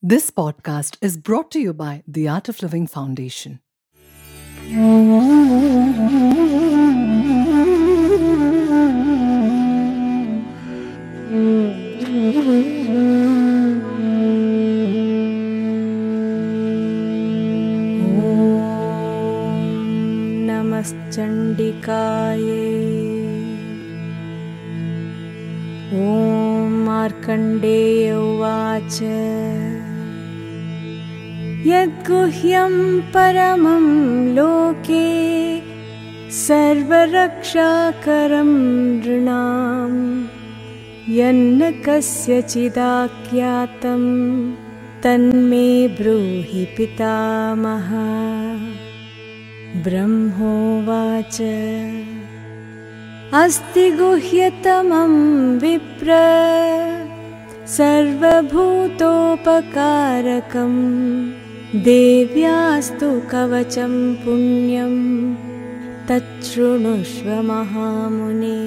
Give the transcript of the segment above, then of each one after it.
This podcast is brought to you by the Art of Living Foundation. नमश्चण्डिकाये ॐ मार्कण्डेय उवाच यद्गुह्यं परमं लोके सर्वरक्षाकरं नृणां यन्न कस्यचिदाख्यातं तन्मे ब्रूहि पितामह। ब्रह्मोवाच। अस्ति गुह्यतमं विप्र सर्वभूतोपकारकं देव्यास्तु कवचं पुण्यं तच्छृणुष्व महामुने।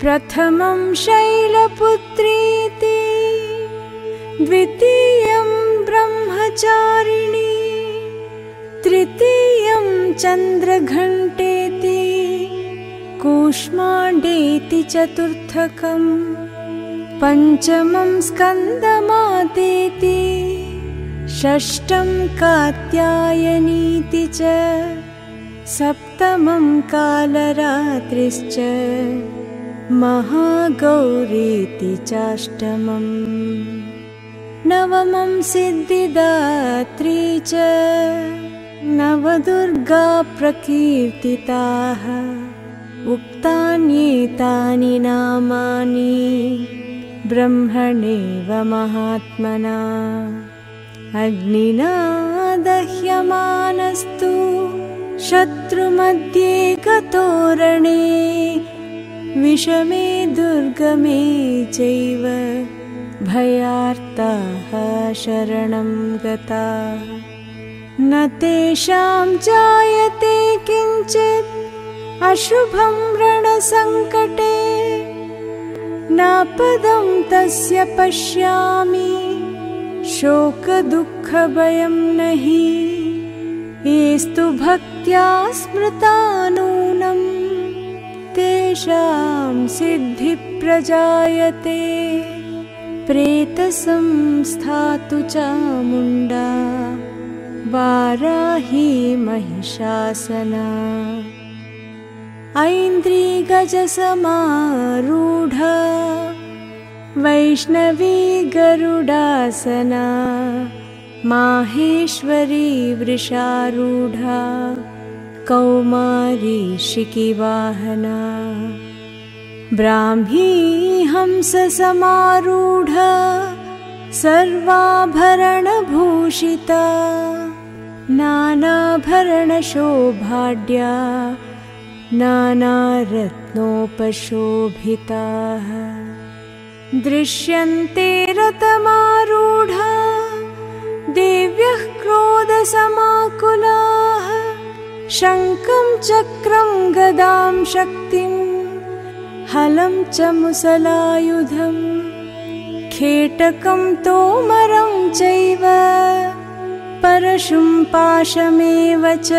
प्रथमं शैलपुत्रीति द्वितीयं ब्रह्मचारिणी तृतीयं चन्द्रघण्टेति कूष्माण्डेति चतुर्थकम् पञ्चमं स्कन्दमातेति षष्ठं कात्यायनीति च सप्तमं कालरात्रिश्च महागौरीति चाष्टमम्। नवमं सिद्धिदात्री च नवदुर्गा प्रकीर्तिताः उक्तान्येतानि नामानि ब्रह्मणेव महात्मना अग्निना दह्यमानस्तु शत्रुमध्ये गतोरणे विषमे दुर्गमे चैव भयार्ताः शरणं गता। न तेषां जायते किञ्चित् अशुभं रणसङ्कटे नापदं तस्य पश्यामि शोकदुःखभयं नहि येस्तु भक्त्या स्मृता नूनं तेषां सिद्धिप्रजायते प्रेतसंस्थातु चामुण्डा वाराही महिषासना। ऐन्द्रिगजसमारूढ वैष्णवी गरुडासना माहेश्वरी वृषारूढा कौमारी शिकिवाहना ब्राह्मी हंससमारूढ सर्वाभरणभूषिता नानाभरणशोभाढ्या नानारत्नोपशोभिताः दृश्यन्ते रतमारूढा देव्यः क्रोधसमाकुलाः शङ्खं चक्रं गदां शक्तिं हलं च मुसलायुधं खेटकं तोमरं चैव परशुं पाशमेव च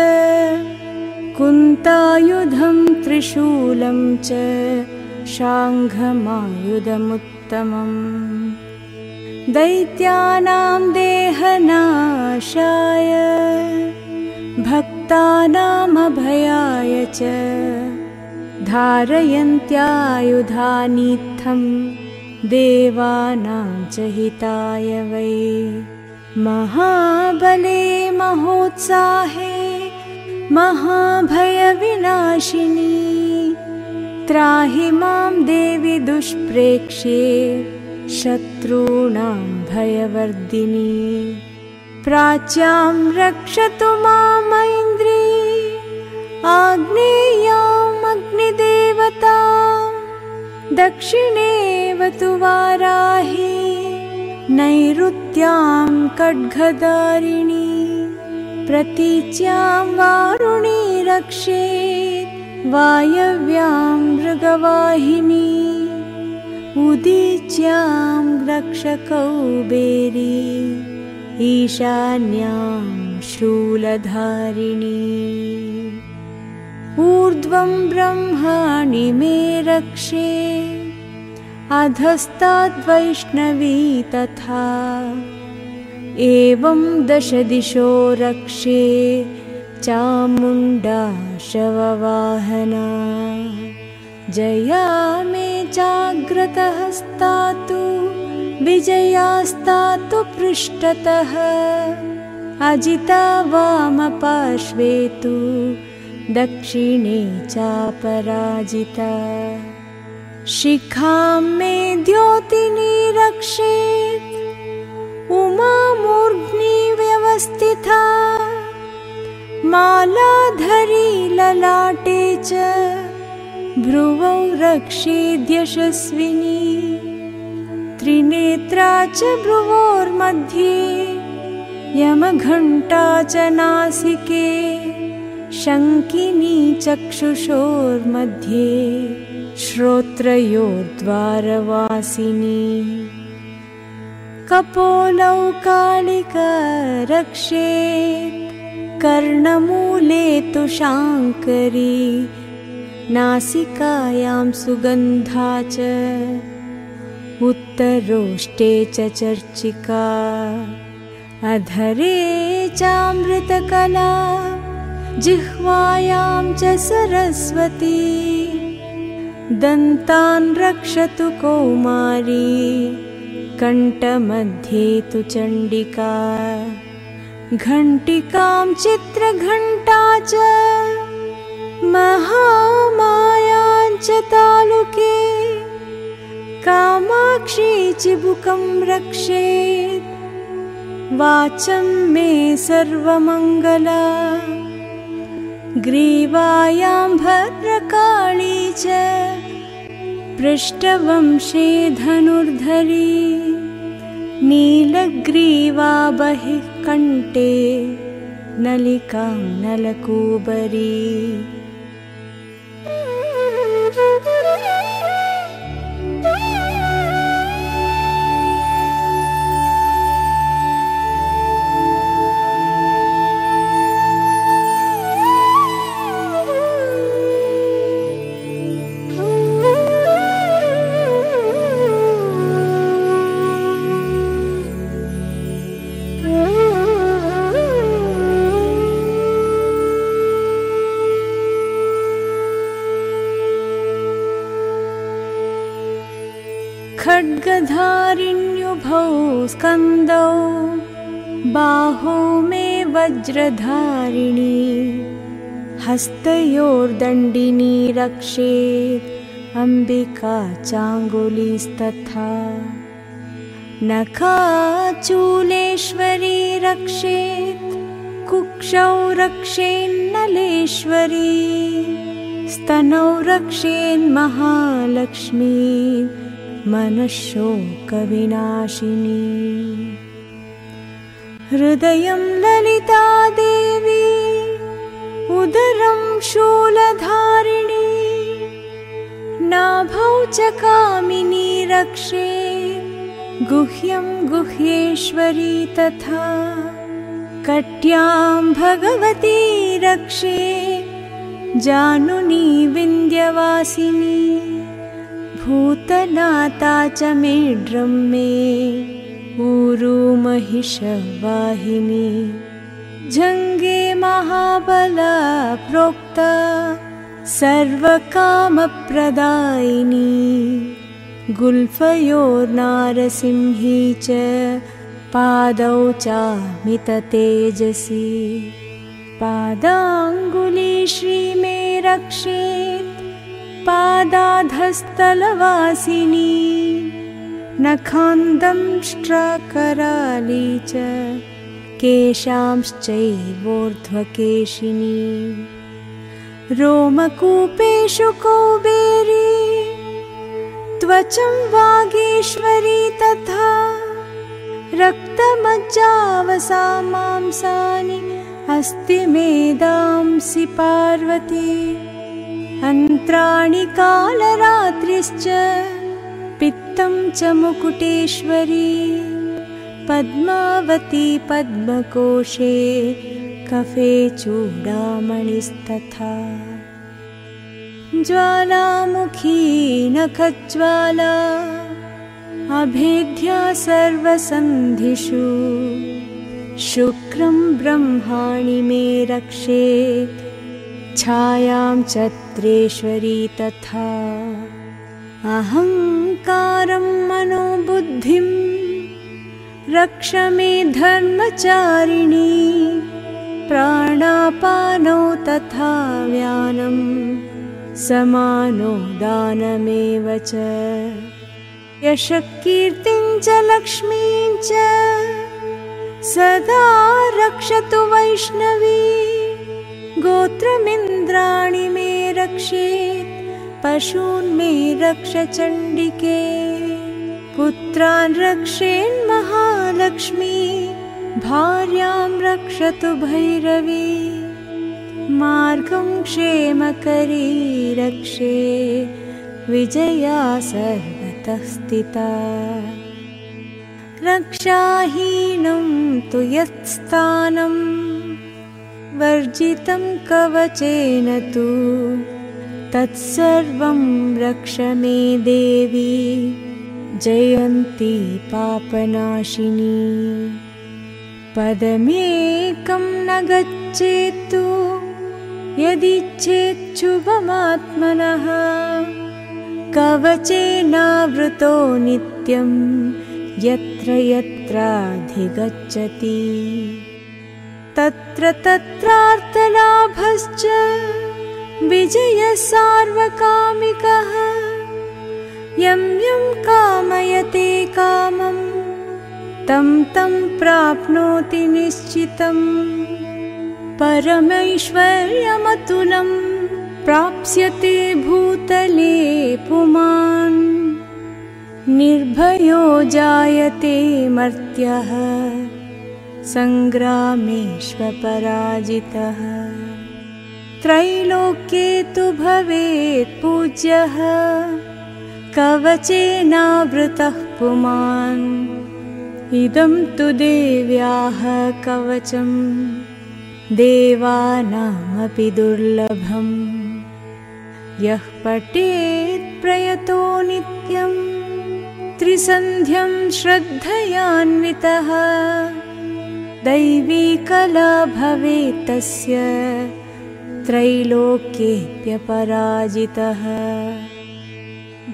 कुन्तायुधं त्रिशूलं च दैत्यानां देहनाशाय भक्तानामभयाय च धारयन्त्यायुधानीत्थं देवानां च हिताय वै। महाबले महोत्साहे महाभयविनाशिनी त्राहि मां देवि दुष्प्रेक्ष्ये शत्रूणां भयवर्धिनी। प्राच्यां रक्षतु मामैन्द्री आग्नेयामग्निदेवतां दक्षिणेव तु वाराही नैऋत्यां खड्गदारिणी। प्रतीच्यां वारुणी रक्षेत् वायव्यां मृगवाहिनी उदीच्यां रक्षकौ बेरी ईशान्यां शूलधारिणी। ऊर्ध्वं ब्रह्माणि मे रक्षे अधस्ताद्वैष्णवी तथा एवं दशदिशो रक्षे चामुण्डा शववाहना जया मे जाग्रतहस्तातु विजयास्तातु पृष्ठतः। अजिता वामपार्श्वे तु दक्षिणे चापराजिता। शिखां मे द्योतिनी रक्षेत् उमामूर्ध्नि व्यवस्थिता मालाधरी ललाटे च भ्रुवौ रक्षेद्यशस्विनी त्रिनेत्रा च भ्रुवोर्मध्ये यमघण्टा च नासिके शङ्किनी चक्षुषोर्मध्ये श्रोत्रयोर्द्वारवासिनी कपोलौ कालिकरक्षे कर्णमूले तु शाङ्करी नासिकायां सुगन्धा च उत्तरोष्टे च चर्चिका अधरे चामृतकला जिह्वायां च सरस्वती दन्तान् रक्षतु कौमारी कण्ठमध्ये तु चण्डिका घण्टिकां चित्रघण्टा च महामायाञ्च तालुके कामाक्षी चिबुकं रक्षेत्। वाचं मे सर्वमङ्गला ग्रीवायां भद्रकाली च पृष्ठवंशे धनुर्धरी नीलग्रीवा बहिः कण्ठे नलिकां नलकूबरी खड्गधारिण्युभौ स्कन्दौ बाहो मे वज्रधारिणी हस्तयोर्दण्डिनी रक्षेत् अम्बिका चाङ्गुलीस्तथा। नखाचूलेश्वरी रक्षेत् कुक्षौ रक्षेन्नलेश्वरी स्तनौ रक्षेन्महालक्ष्मी मनःशोकविनाशिनी। हृदयं ललिता देवी उदरं शूलधारिणी नाभौ च कामिनी रक्षे गुह्यं गुह्येश्वरी तथा कट्यां भगवती रक्षे जानुनी विन्द्यवासिनी भूतनाता च मेढ्रं मे ऊरुमहिषवाहिनी जङ्गे महाबला प्रोक्ता सर्वकामप्रदायिनी। गुल्फयोर्नारसिंही च पादौ चामिततेजसी पादाङ्गुली श्रीमे रक्षेत् पादाधस्तलवासिनी नखान्दंष्ट्राकराली च केशांश्चैवोर्ध्वकेशिनी। रोमकूपेषु कौबेरी त्वचं वागीश्वरी तथा रक्तमज्जावसा मांसानि अस्ति मेदांसि पार्वती अन्त्राणि कालरात्रिश्च पित्तं च मुकुटेश्वरी। पद्मावती पद्मकोशे कफे चूडामणिस्तथा। ज्वालामुखी नखज्वाला अभेद्या सर्वसन्धिषु। शुक्रं ब्रह्माणि मे रक्षेत् छायां चत्रेश्वरी तथा। अहङ्कारं मनोबुद्धिं रक्ष मे धर्मचारिणी प्राणापानौ तथा व्यानं समानो दानमेव च। यशकीर्तिं च लक्ष्मीं च सदा रक्षतु वैष्णवी गोत्रमिन्द्राणि मे रक्षेत् पशून् मे रक्ष चण्डिके। पुत्रान् रक्षेन्महालक्ष्मी भार्यां रक्षतु भैरवी। मार्गं क्षेमकरी रक्षे विजया सर्वतः स्थिता। रक्षाहीनं तु यत्स्थानं वर्जितं कवचेन तु। तत्सर्वं रक्ष मे देवी। जयन्ती पापनाशिनी। पदमेकं न गच्छेत्तु। यदि चेच्छुभमात्मनः कवचेनावृतो नित्यं यत्र यत्राधिगच्छति तत्र तत्रार्थलाभश्च विजयः सार्वकामिकः यं यं कामयते कामं तं तं प्राप्नोति निश्चितम्। परमैश्वर्यमतुलं प्राप्स्यते भूतले पुमान्। निर्भयो जायते मर्त्यः सङ्ग्रामेष्वपराजितः। त्रैलोक्ये तु भवेत् पूज्यः। कवचेनावृतः पुमान्। इदं तु देव्याः कवचम् देवानामपि दुर्लभम्। यः पठेत् प्रयतो नित्यं त्रिसन्ध्यं श्रद्धयान्वितः दैवी कला भवेत् तस्य त्रैलोक्येऽप्यपराजितः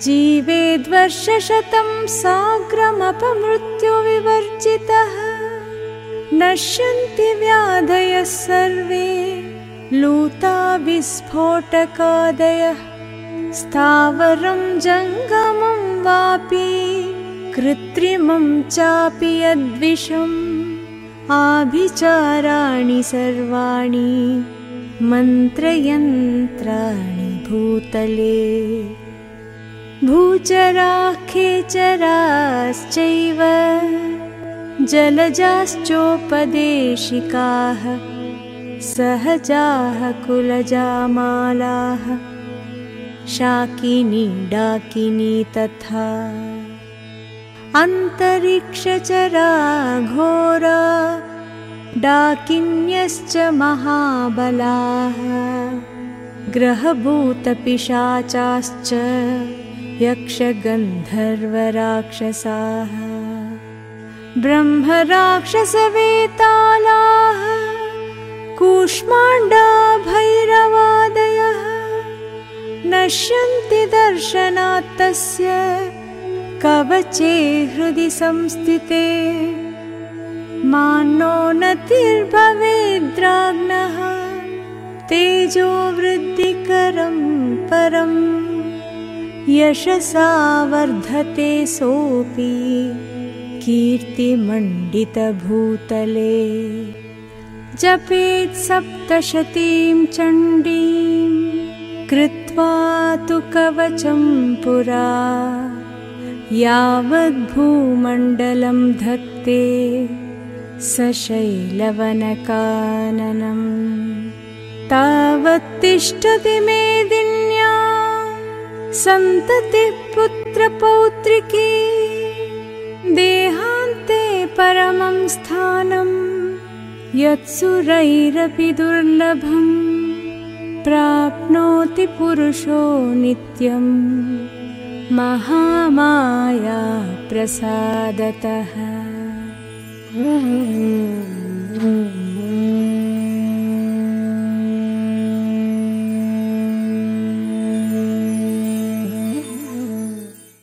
जीवेद्वर्षशतं साग्रमपमृत्युविवर्जितः नश्यन्ति व्याधयः सर्वे लूता विस्फोटकादयः। स्थावरं जङ्गमं वापि कृत्रिमं चापि यद्विषम् आभिचाराणि सर्वाणि मन्त्रयन्त्राणि भूतले। भूचराः खेचराश्चैव जलजाश्चोपदेशिकाः सहजाः कुलजामालाः शाकिनी डाकिनी तथा अन्तरिक्षचरा घोरा डाकिन्यश्च महाबलाः ग्रहभूतपिशाचाश्च यक्षगन्धर्वराक्षसाः ब्रह्मराक्षसवेतालाः कूष्माण्डा भैरवादयः नश्यन्ति दर्शनात् तस्य कवचे हृदि संस्थिते। मान्नो नतिर्भवेद्राग्नः तेजो वृद्धिकरं परम् यशसा वर्धते सोऽपि कीर्तिमण्डितभूतले जपेत् सप्तशतीं चण्डीं कृत्वा तु कवचं पुरा यावद्भूमण्डलं धत्ते सशैलवनकाननम्। तावत्तिष्ठति मेदिन्या सन्ततिः पुत्रपौत्रिकी। देहान्ते परमं स्थानं यत्सुरैरपि दुर्लभम्। प्राप्नोति पुरुषो नित्यं महामाया प्रसादतः